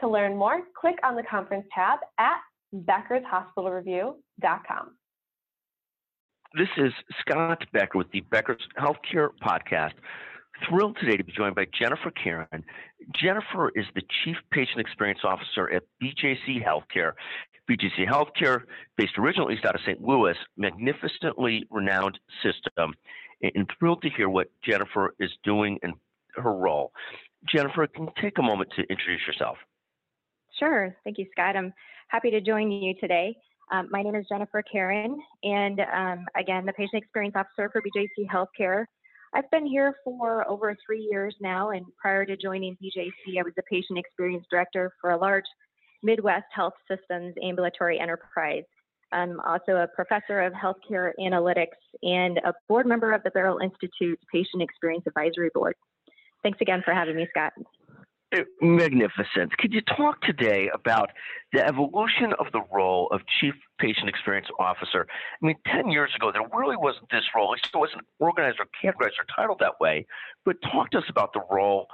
To learn more, click on the conference tab at beckershospitalreview.com. This is Scott Becker with the Becker's Healthcare Podcast. Thrilled today to be joined by Jennifer Karen. Jennifer is the Chief Patient Experience Officer at BJC Healthcare. BJC Healthcare, based originally out of St. Louis, magnificently renowned system, and thrilled to hear what Jennifer is doing in her role. Jennifer, can you take a moment to introduce yourself? Sure. Thank you, Scott. I'm happy to join you today. Um, my name is Jennifer Karen, and um, again, the Patient Experience Officer for BJC Healthcare. I've been here for over three years now, and prior to joining BJC, I was the Patient Experience Director for a large Midwest Health Systems ambulatory enterprise. I'm also a professor of healthcare analytics and a board member of the Beryl Institute's Patient Experience Advisory Board. Thanks again for having me, Scott. Magnificent. Could you talk today about the evolution of the role of Chief Patient Experience Officer? I mean, 10 years ago, there really wasn't this role. It wasn't organized or categorized or titled that way. But talk to us about the role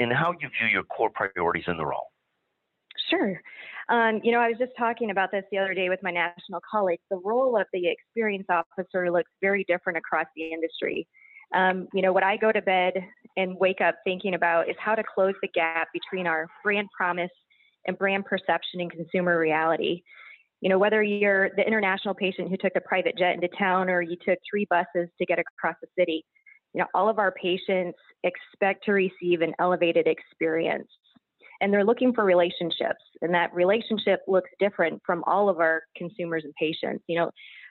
and how you view your core priorities in the role. Sure. Um, you know, I was just talking about this the other day with my national colleagues. The role of the experience officer looks very different across the industry. Um, you know, what I go to bed and wake up thinking about is how to close the gap between our brand promise and brand perception and consumer reality. You know, whether you're the international patient who took a private jet into town or you took three buses to get across the city, you know, all of our patients expect to receive an elevated experience. And they're looking for relationships, and that relationship looks different from all of our consumers and patients. You know,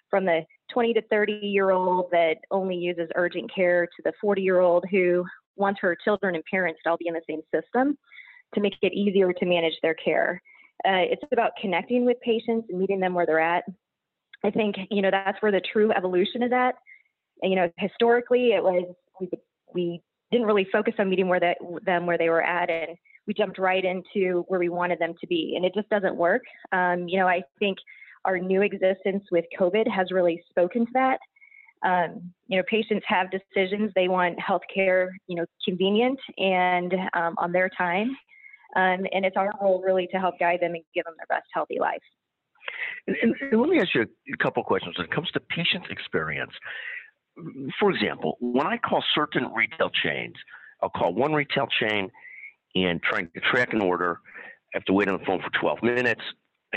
from the 20 to 30 year old that only uses urgent care to the 40 year old who wants her children and parents to all be in the same system to make it easier to manage their care. Uh, it's about connecting with patients and meeting them where they're at. I think you know that's where the true evolution is at. And, you know, historically it was we, we didn't really focus on meeting where that them where they were at, and we jumped right into where we wanted them to be, and it just doesn't work. Um, you know, I think our new existence with COVID has really spoken to that. Um, you know, patients have decisions. They want healthcare, you know, convenient and um, on their time. Um, and it's our role really to help guide them and give them their best healthy life. And, and, and let me ask you a couple questions when it comes to patient experience. For example, when I call certain retail chains, I'll call one retail chain and trying to track an order. I have to wait on the phone for 12 minutes.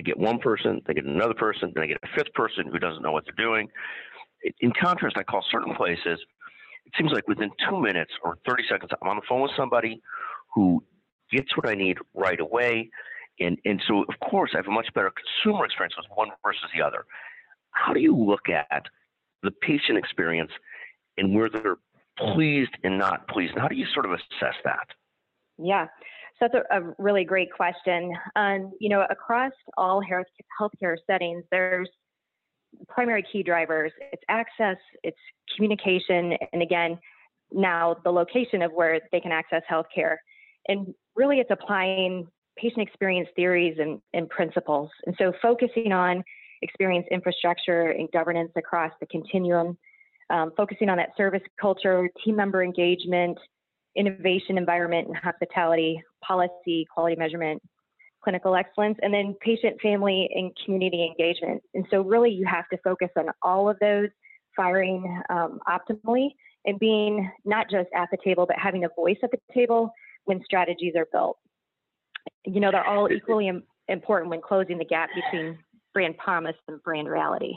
I get one person, they get another person, then I get a fifth person who doesn't know what they're doing. In contrast, I call certain places. It seems like within two minutes or 30 seconds, I'm on the phone with somebody who gets what I need right away. And, and so, of course, I have a much better consumer experience with one versus the other. How do you look at the patient experience and where they're pleased and not pleased? And how do you sort of assess that? Yeah. That's a, a really great question. Um, you know, across all health, healthcare settings, there's primary key drivers. It's access, it's communication, and again, now the location of where they can access healthcare. And really, it's applying patient experience theories and, and principles. And so, focusing on experience infrastructure and governance across the continuum, um, focusing on that service culture, team member engagement, innovation, environment, and hospitality, policy, quality measurement, clinical excellence, and then patient, family, and community engagement. And so, really, you have to focus on all of those firing um, optimally and being not just at the table, but having a voice at the table when strategies are built. You know, they're all equally Im- important when closing the gap between brand promise and brand reality.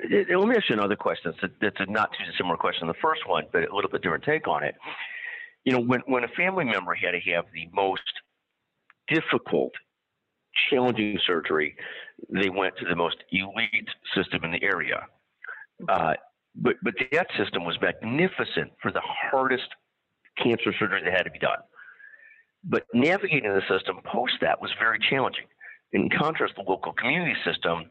Let me ask you another question. It's a, a not too similar question the first one, but a little bit different take on it. You know, when, when a family member had to have the most difficult, challenging surgery, they went to the most elite system in the area. Uh, but but that system was magnificent for the hardest cancer surgery that had to be done. But navigating the system post that was very challenging. In contrast, the local community system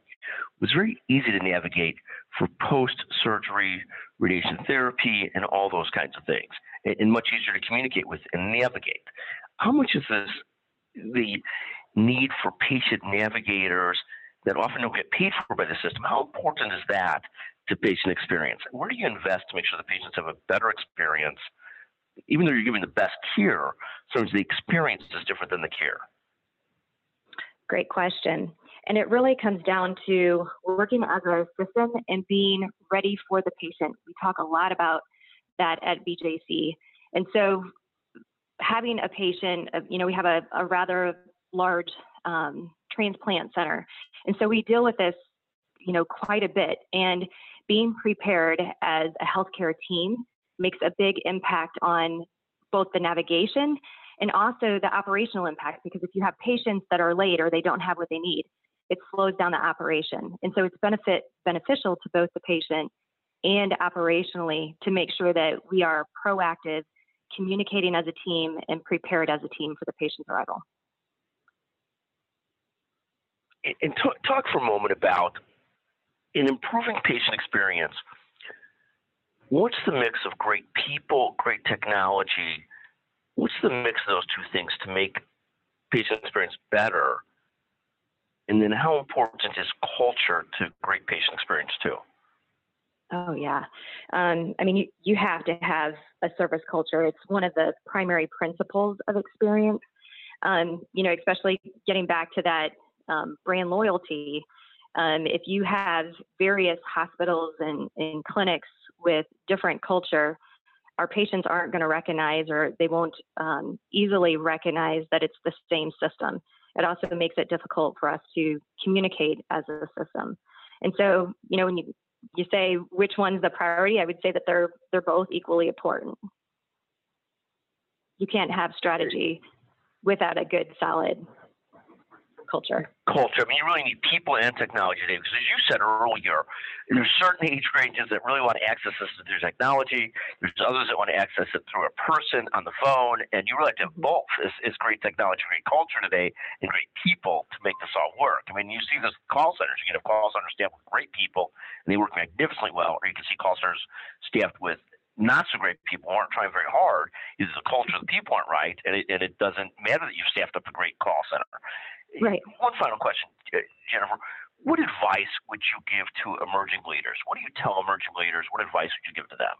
was very easy to navigate for post-surgery radiation therapy and all those kinds of things, and, much easier to communicate with and navigate. How much is this the need for patient navigators that often don't get paid for by the system? How important is that to patient experience? Where do you invest to make sure the patients have a better experience, even though you're giving the best care? Sometimes the experience is different than the care. Great question. And it really comes down to working as a system and being ready for the patient. We talk a lot about that at BJC. And so having a patient, uh, you know, we have a, a rather large um, transplant center. And so we deal with this, you know, quite a bit. And being prepared as a healthcare team makes a big impact on both the navigation and also the operational impact because if you have patients that are late or they don't have what they need, it slows down the operation. And so it's benefit beneficial to both the patient and operationally to make sure that we are proactive, communicating as a team and prepared as a team for the patient's arrival. And talk, talk for a moment about in improving patient experience, what's the mix of great people, great technology? What's the mix of those two things to make patient experience better? And then how important is culture to great patient experience too? Oh yeah, um, I mean you, you have to have a service culture. It's one of the primary principles of experience. Um, you know, especially getting back to that um, brand loyalty. Um, if you have various hospitals and, and clinics with different culture, our patients aren't going to recognize or they won't um, easily recognize that it's the same system. It also makes it difficult for us to communicate as a system. And so, you know, when you you say which one's the priority, I would say that they're they're both equally important. You can't have strategy without a good solid culture. Culture. I mean, you really need people and technology today because, as you said earlier, there's certain age ranges that really want to access this through technology. There's others that want to access it through a person on the phone, and you really have to have mm-hmm. both. Is, is great technology, great culture today, and great people to make this all work. I mean, you see this call centers. You can have call centers staffed with great people, and they work magnificently well, or you can see call centers staffed with not so great people aren't trying very hard is the culture the people aren't right and it, and it doesn't matter that you've staffed up a great call center Right. One final question, Jennifer. What advice would you give to emerging leaders? What do you tell emerging leaders? What advice would you give to them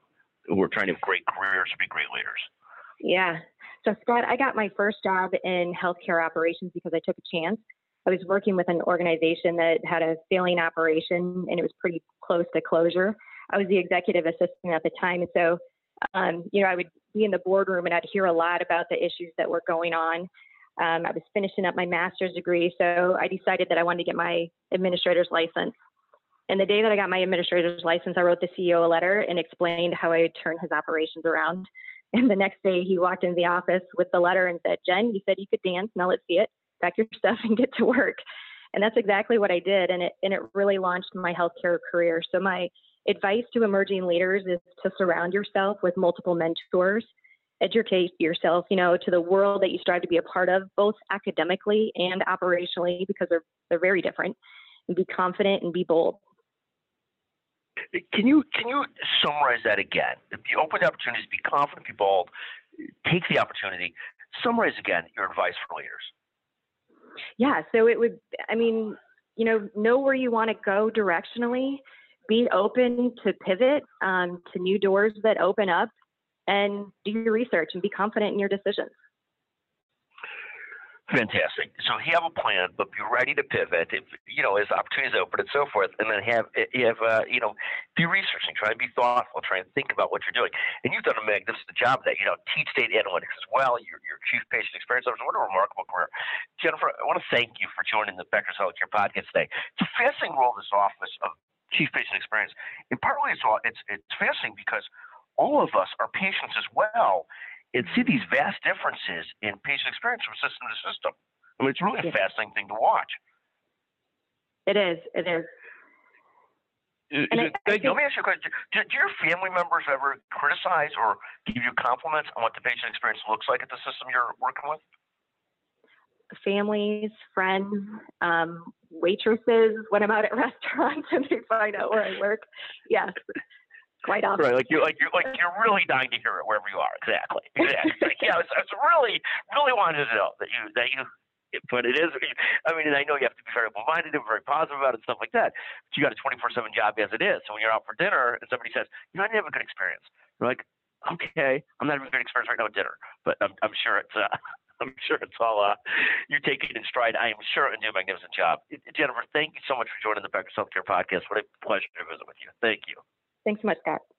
who are trying to have great careers to be great leaders? Yeah. So, Scott, I got my first job in healthcare operations because I took a chance. I was working with an organization that had a failing operation and it was pretty close to closure. I was the executive assistant at the time. And so, um, you know, I would be in the boardroom and I'd hear a lot about the issues that were going on. Um, I was finishing up my master's degree, so I decided that I wanted to get my administrator's license. And the day that I got my administrator's license, I wrote the CEO a letter and explained how I would turn his operations around. And the next day, he walked into the office with the letter and said, Jen, you said you could dance. Now let's see it. Pack your stuff and get to work. And that's exactly what I did. And it, and it really launched my healthcare career. So, my advice to emerging leaders is to surround yourself with multiple mentors educate yourself, you know, to the world that you strive to be a part of, both academically and operationally, because they're they're very different. And be confident and be bold. Can you can you summarize that again? You open the opportunities, be confident, be bold, take the opportunity. Summarize again your advice for leaders. Yeah, so it would. I mean, you know, know where you want to go directionally. Be open to pivot um, to new doors that open up and do your research and be confident in your decisions. Fantastic. So have a plan, but be ready to pivot if you know as opportunities open and so forth, and then have you have uh, you know be researching, try to be thoughtful, try and think about what you're doing. And you've done a magnificent job of that. You know, teach data analytics as well. Your your chief patient experience officer. What a remarkable career, Jennifer. I want to thank you for joining the Becker's Healthcare podcast today. It's a fascinating role this office of chief patient experience, and partly it's it's it's fascinating because all of us are patients as well and see these vast differences in patient experience from system to system. I mean, it's really a fascinating thing to watch. It is. It is. Uh, and I, I think, let me ask you a question. Do, do, your family members ever criticize or give you compliments on what the patient experience looks like at the system you're working with? families, friends, um, waitresses when I'm out at restaurants and they find out where I work. Yes, quite often. Right, like you're like you're like you're really dying to hear it wherever you are. Exactly. Exactly. yeah, I was, I was really really wanted to know that you that you. But it is. I mean, and I know you have to be very open-minded and very positive about it and stuff like that. But you got a 24/7 job as it is. So when you're out for dinner and somebody says, "You know, I didn't have a good experience," you're like, "Okay, I'm not having a good experience right now at dinner, but I'm, I'm sure it's uh, I'm sure it's all uh, you take it in stride. I am sure and do a magnificent job. Jennifer, thank you so much for joining the Becker's Healthcare Podcast. What a pleasure to visit with you. Thank you. Thanks so much, Scott.